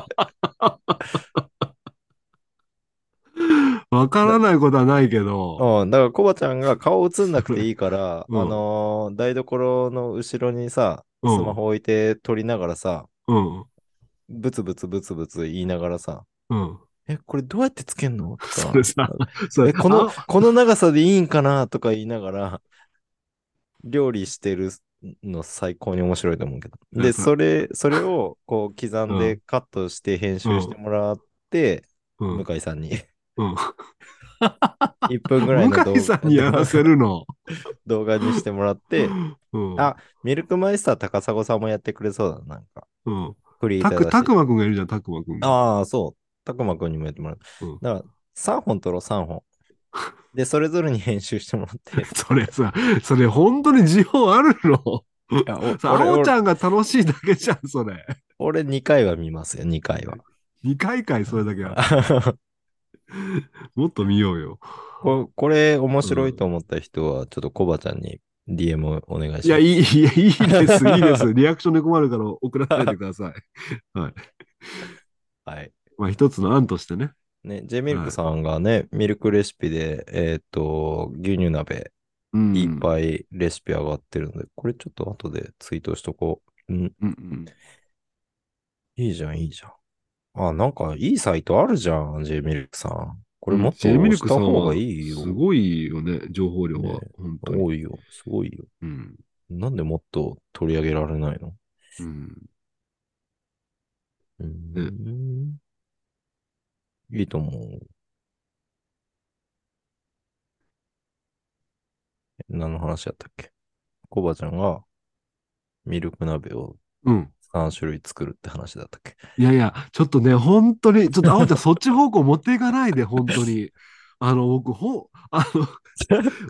C: わからないことはないけど。
D: うん、だから、コバちゃんが顔映んなくていいから、
C: うん
D: あのー台所の後ろにさ、ス
C: うん
D: マホ置いて撮りながらさ、
C: うん。
D: ブツブツブツブツ言いながらさ、
C: うん。
D: え、これどうやってつけんの？とか
C: それさ、そ れ
D: え、この
C: あ、
D: この長さでいいんかな？とか言いながら、料理してるの最高に面白いと思うけど。で、
C: うん
D: それ、それをこう刻んでカットして編集してもらって、
C: うん。
D: 向井さんに
C: うん。
D: 1分ぐらいの動
C: 向井さんにやらせるの？
D: 動画にしてもらって、
C: うん。
D: あミルクマイスター高砂さんもやってくれそうだな、なんか。
C: うん。
D: クリエイター。
C: たくまくんがいるじゃん、たくまくんが。
D: ああ、そう。たくまくんにもやってもらう。
C: うん
D: だから、3本撮ろう、3本。で、それぞれに編集してもらって。
C: それさ、それ本当に需要あるの？
D: いやお
C: さあ、
D: 俺
C: おちゃんが楽しいだけじゃん、それ。
D: 俺2回は見ますよ、2回は。
C: 2回かい、それだけは。もっと見ようよ。
D: ここれ面白いと思った人は、ちょっとコバちゃんに DM をお願いします。
C: いや、いい、いや、いいです、いいです。リアクションで困るから送らないでください。
D: はい。
C: まあ、一つの案としてね。
D: ね、J ミルクさんがね、ミルクレシピで、えっ、と、牛乳鍋、
C: うん。
D: いっぱいレシピ上がってるので、これちょっと後でツイートしとこう。うん、
C: うんうん。
D: いいじゃん、いいじゃん。あ、なんかいいサイトあるじゃん、J ミルクさん。これもっとした方がいいよ。
C: すごいよね、情報量は
D: ね。
C: 本当に。
D: 多いよ、すごいよ。
C: うん。
D: なんでもっと取り上げられないの？
C: うん。
D: うん。いいと思う。何の話やったっけ？コバちゃんがミルク鍋を
C: うん。
D: 3種類作るって話だったっけ？
C: いやいや、ちょっとね、本当に、ちょっと、あおちゃん、そっち方向持っていかないで、本当に。あの、僕、ほ、あの、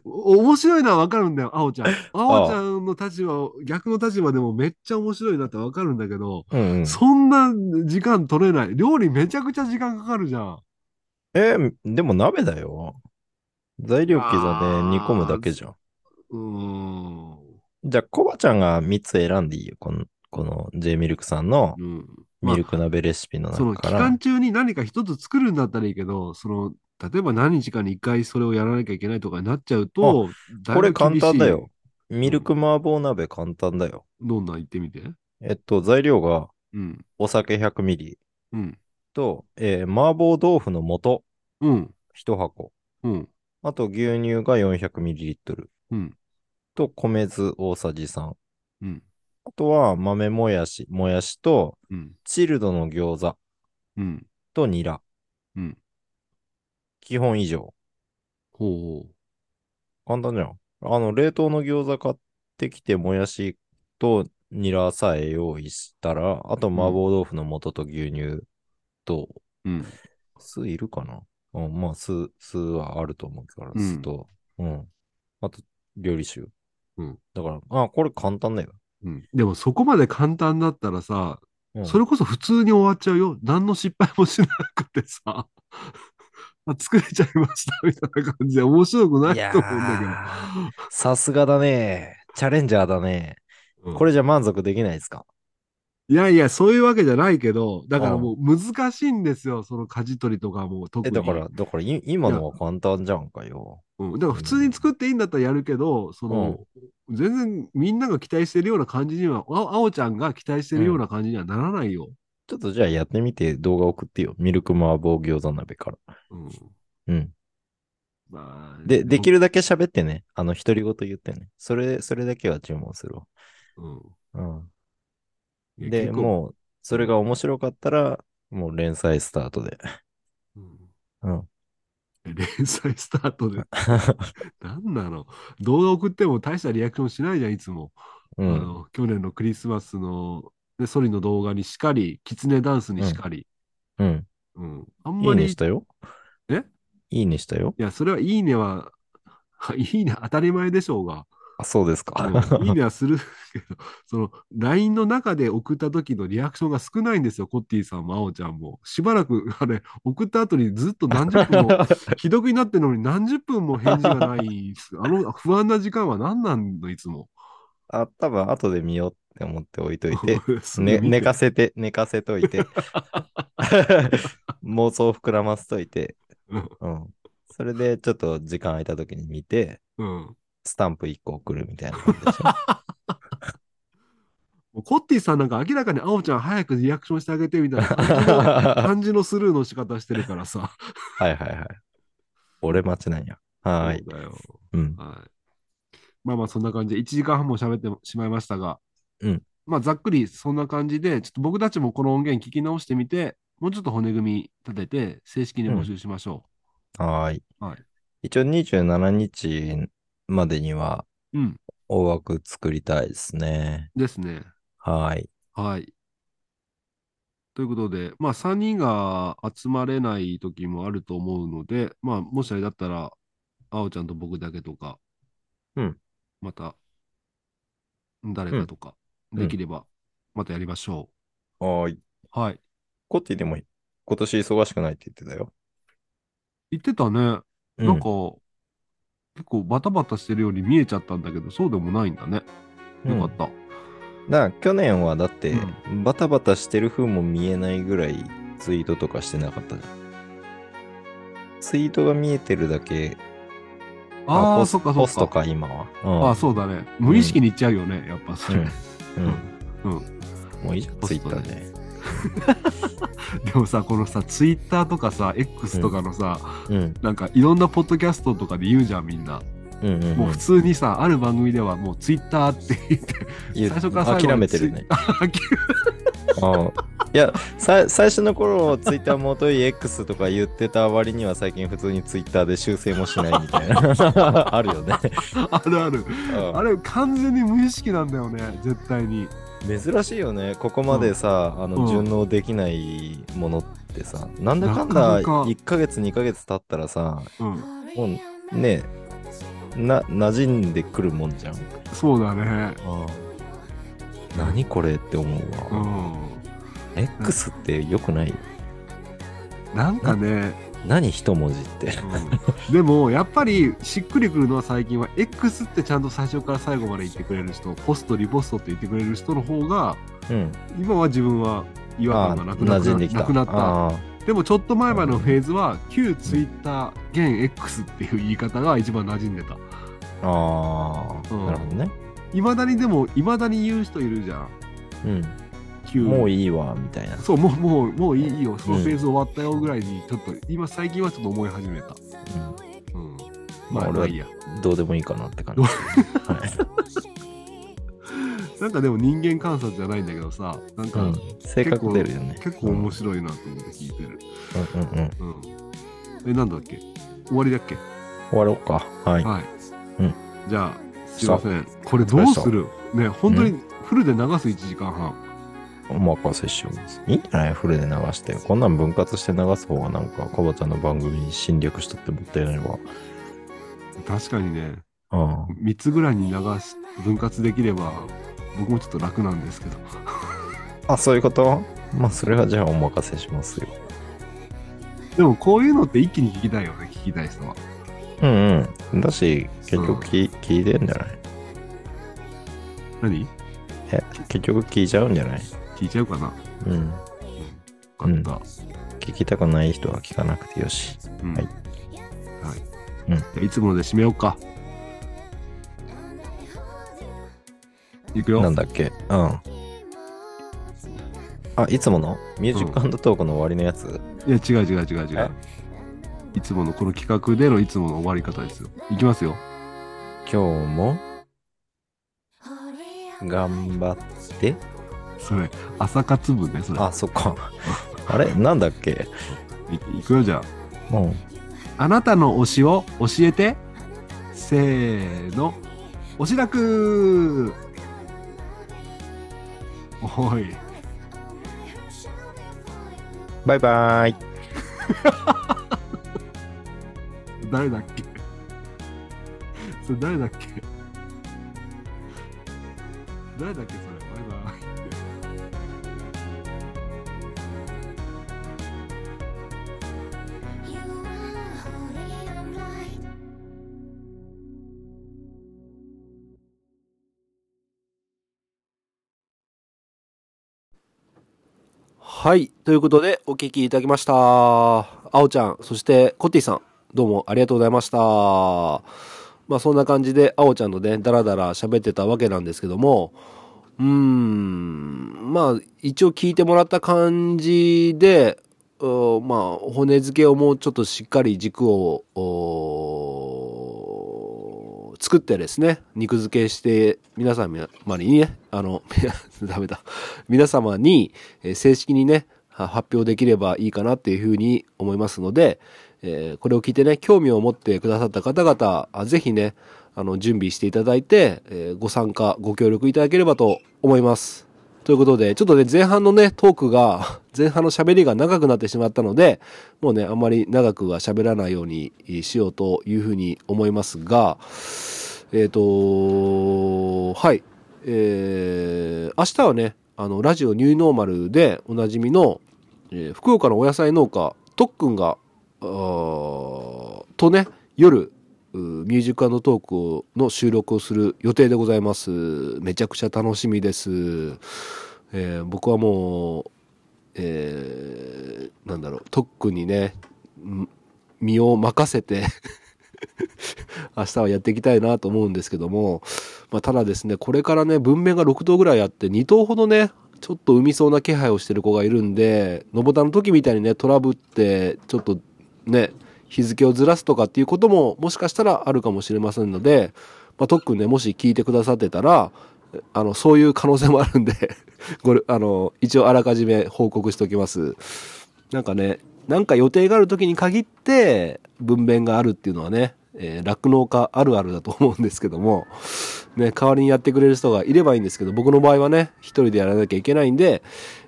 C: お 面白いのはわかるんだよ、あおちゃん。あおちゃんの立場、逆の立場でもめっちゃ面白いなってわかるんだけど、
D: うんうん。
C: そんな時間取れない。料理めちゃくちゃ時間かかるじゃん。
D: えーでも鍋だよ。材料刻んで煮込むだけじゃん。
C: うーん。
D: じゃあ、コバちゃんが3つ選んでいいよ。この、この J ミルクさんのミルク鍋レシピの
C: その期
D: 中から。
C: 間中に何か一つ作るんだったらいいけど、その、例えば何日かに一回それをやらなきゃいけないとかになっちゃうと、
D: これ簡単だよ。。ミルク麻婆鍋簡単だよ。
C: どんなん言ってみて？
D: えっと、材料が
C: うん。
D: お酒100ミリ
C: うん。
D: と、えー麻婆豆腐の素
C: うん。
D: 1箱。
C: うん。
D: あと牛乳が400ミリリットル
C: うん。
D: と米酢大さじ3。
C: うん。
D: あとは豆もやし、もやしと
C: うん。
D: チルドの餃子
C: うん。
D: とニラ。
C: うん。
D: 基本以上。
C: ほう
D: 簡単じゃん。あの、冷凍の餃子買ってきて、もやしとニラさえ用意したら、あと麻婆豆腐の素と牛乳と、
C: うん。
D: 酢いるかな？うん、まあ、酢、酢はあると思うから、
C: うん
D: 酢と、うん。あと、料理酒。
C: うん。
D: だから、あ、これ簡単だよ。
C: うん。でもそこまで簡単だったらさ、
D: うん、
C: それこそ普通に終わっちゃうよ。何の失敗もしなくてさ。あ作れちゃいましたみたいな感じで面白くないと思うんだ
D: ーさすがだね。チャレンジャーだね。
C: けど。
D: これじゃ満足できないですか？
C: いやいや、そういうわけじゃないけど、だからもう難しいんですよ、その舵取りとかも特
D: え、
C: に。
D: だから、だからい、今のは簡単じゃんかよ。
C: うん、だから普通に作っていいんだったらやるけど、その、全然みんなが期待してるような感じには、ああおちゃんが期待してるような感じにはならないよ。
D: ちょっとじゃあやってみて動画送ってよ。ミルク麻婆餃子鍋から。
C: うん。
D: うん。
C: まあ、
D: で、でき
C: る。
D: るだけ喋ってね。あの、独り言言ってね。それ、それだけは注文するわ。
C: うん
D: うん。で、もう、それが面白かったら、もう連載スタートで。
C: うん
D: うん。
C: 連載スタートで？なんなの？動画送っても大したリアクションしないじゃん、いつも。
D: うん。
C: あの去年のクリスマスの、ね、ソリの動画にしかり、キツネダンスにしかり。
D: うん。
C: うん。あん
D: いい
C: まり、い
D: ねしたよ。
C: え？
D: いいねしたよ。
C: や、それはいいねは、いいね当たり前でしょうが。
D: あ、そうですか。
C: うんいいねはするけど、その LINE の中で送った時のリアクションが少ないんですよ、コッティさんもあおちゃんも。しばらく、あれ、送った後にずっと何十分も、既読になってるのに何十分も返事がないです。あの不安な時間は何なんの、いつも。
D: あ、多分後で見ようって思って置いといて。ね、寝かせて、寝かせといて。妄想膨らますといて。
C: うん
D: うん。それで、ちょっと時間空いた時に見て、
C: うん。
D: スタンプ1個送るみたいな感じでしょ。
C: もうコッティさんなんか明らかにあおちゃん早くリアクションしてあげてみたいな感じのスルーの仕方してるからさ。
D: いはいはい。俺待ちなんや。はーい。
C: そうだよ。
D: うん。
C: はい。まあまあそんな感じで1時間半も喋ってしまいましたが、
D: うん。
C: まあざっくりそんな感じで、ちょっと僕たちもこの音源聞き直してみて、もうちょっと骨組み立てて正式に募集しましょ
D: はーい。
C: はい
D: 一応27日までには
C: う。うん。
D: 大枠作りたいですね。
C: ですね。
D: はーい。
C: はい。ということで、まあ3人が集まれない時もあると思うので、まあもしあれだったら、あおちゃんと僕だけとか、
D: うん。
C: また、誰かとか、
D: うん
C: できれば、またやりましょ
D: はーい。
C: う。はい。
D: コッティでも今年忙しくないって言ってたよ。
C: 言ってたね。
D: うん
C: なんか、結構バタバタしてるように見えちゃったんだけど、そうでもないんだね。よかった。
D: だから去年はだって、
C: う
D: バタバタしてる風も見えないぐらいツイートとかしてなかったじゃん。ツイートが見えてるだけ、
C: ああ、
D: ポス
C: そっかそっ
D: ポスト
C: か。
D: か、今は。
C: ああ、そうだね。無意識に言っちゃうよね、やっぱそれ。
D: うん。うん。
C: うん。
D: もういいじゃん、ツイッターで。
C: でもさ、このさ、ツイッターとかさ、X とかのさ、
D: うん。
C: なんかいろんなポッドキャストとかで言うじゃん、みんな。
D: うんうん、うん。
C: もう普通にさ、ある番組ではもうツイッターって言って、
D: 言う
C: 最初から最後まで
D: 諦めてるね。
C: ツイ
D: うん いやさ、最初の頃、ツイッターもとい X とか言ってた割には最近普通にツイッターで修正もしないみたいな。あるよね。
C: あるある。
D: うん
C: あれ完全に無意識なんだよね、絶対に。
D: 珍しいよね。ここまでさ、あ
E: うん
D: の、順応できないものってさ、なんだかんだ
E: なかなか
D: 1ヶ月、2ヶ月経ったらさ、
E: うん。
D: もうね、な、馴染んでくるもんじゃん。
E: そうだね。
D: 何これって思う
E: う
D: わ。
E: ん。
D: X って良くない？
E: なんかね、
D: 何一文字って。
E: うんでもやっぱりしっくりくるのは最近は X ってちゃんと最初から最後まで言ってくれる人ポストリポストって言ってくれる人の方が
D: うん。
E: 今は自分は違和感がなくな。なくなった
D: あ
E: でもちょっと前までのフェーズは旧ツイッター現 X っていう言い方が一番馴染んでた
D: あ、ああ、
E: うん
D: なるほどね。
E: いまだにでもいまだに言う人いるじゃん
D: うん。
E: 旧
D: もういいわ、みたいな。
E: そうもうもうもういいよそのフェーズ終わったよぐらいにちょっと今最近はちょっと思い始めた
D: うん
E: うん
D: まあ俺は
E: いいや
D: どうでもいいかなって感じ。はい
E: なんかでも人間観察じゃないんだけどさなんか、
D: うん、性格出るよね。
E: 結構面白いなと思って聞いてる。
D: うんうんうん。
E: うん。え、なんだっけ？終わりだっけ？
D: 終わろうか。はい。
E: はい。
D: うん
E: じゃあ、すいません。これどうする？ね、本当にフルで流す1時間半。
D: お任せします。いいんじゃないフルで流して。こんなん分割して流す方がなんか、かぼちゃんの番組に侵略したってもったいないわ。
E: 確かにね、
D: うん。
E: 3つぐらいに流し、分割できれば、僕もちょっと楽なんですけど。
D: あ、そういうこと？まあ、それはじゃあお任せしますよ。
E: でもこういうのって一気に聞きたいよね、聞きたい人は。
D: うんうん。だし、結局き、聞いてんじゃない？
E: 何？
D: え、結局聞いちゃうんじゃない？
E: 聞いちゃうかな
D: うん。
E: よかった。
D: 聞きたくない人は聞かなくてよし。
E: うん
D: はい。
E: はい。
D: うん
E: じゃあいつもので締めようか。いくよ。
D: なんだっけ？うん。あ、いつもの？ミュージックトークの終わりのやつ、
E: いや、違う違う違う違う。いつものこの企画でのいつもの終わり方ですよ。いきますよ。
D: 今日も？頑張って。
E: それ、朝活部ね、それ。
D: あ、そっか。あれ？なんだっけ？
E: いいくよ、じゃあ。
D: うん。
E: あなたの推しを教えて。せーの。推し楽おい。
D: バイバイ。
E: 誰だっけ？それ誰だっけ？誰だっけ？
C: はい。ということで、お聞きいただきました。あおちゃん、そしてコッティさん、どうもありがとうございました。まあそんな感じで、あおちゃんとね、だらだら喋ってたわけなんですけども、うーん、まあ一応聞いてもらった感じで、うまあ骨付けをもうちょっとしっかり軸を、作ってですね、肉付けして、皆様にね、あの、ダメだ。皆様に、え正式にね、発表できればいいかなっていうふうに思いますので、えーこれを聞いてね、興味を持ってくださった方々、あぜひね、あの、準備していただいて、えーご参加、ご協力いただければと思います。ということで、ちょっとね、前半のね、トークが、前半の喋りが長くなってしまったので、もうね、あんまり長くは喋らないようにしようというふうに思いますが、えっ、と、はい。えー、明日はね、あの、ラジオニューノーマルでおなじみの、えー福岡のお野菜農家、とっくんが、とね、夜、ミュージックトークの収録をする予定でございます。めちゃくちゃ楽しみです。えー僕はもう、えーなんだろう、とっくんにね、身を任せて 明日はやっていきたいなと思うんですけども、まあ、ただですね、これからね、文面が6頭ぐらいあって、2頭ほどね、ちょっと産みそうな気配をしてる子がいるんで、のぼたの時みたいにね、トラブって、ちょっとね、日付をずらすとかっていうことも、もしかしたらあるかもしれませんので、まあ、特訓ね、もし聞いてくださってたら、あの、そういう可能性もあるんで、ご、あの、一応あらかじめ報告しておきます。なんかね、なんか予定がある時に限って、文面があるっていうのはね、えー酪農家あるあるだと思うんですけども、ね、代わりにやってくれる人がいればいいんですけど、僕の場合はね、一人でやらなきゃいけないんで、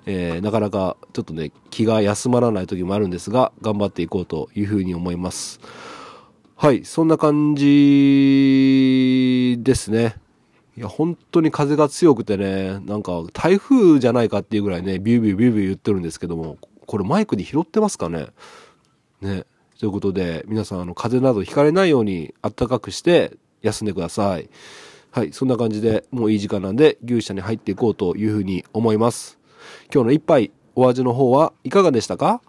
C: えーなかなかちょっとね、気が休まらない時もあるんですが、頑張っていこうというふうに思います。はい、そんな感じですね。いや、本当に風が強くてね、なんか台風じゃないかっていうぐらいね、ビュービュービュービュー言ってるんですけども、これマイクに拾ってますかね？ね。ということで、皆さん、あの、風邪などひかれないように暖かくして休んでください。はい、そんな感じでもういい時間なんで、牛舎に入っていこうというふうに思います。今日の一杯、お味の方はいかがでしたか？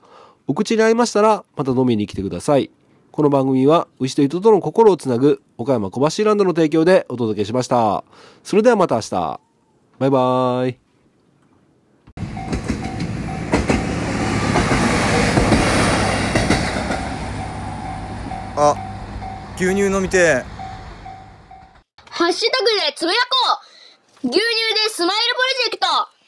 C: お口に合いましたら、また飲みに来てください。この番組は、牛と人との心をつなぐ、岡山小橋ランドの提供でお届けしました。それではまた明日。バイバーイ。
F: あ、牛乳飲みて。
B: ハッシュタグでつぶやこう牛乳でスマイルプロジェクト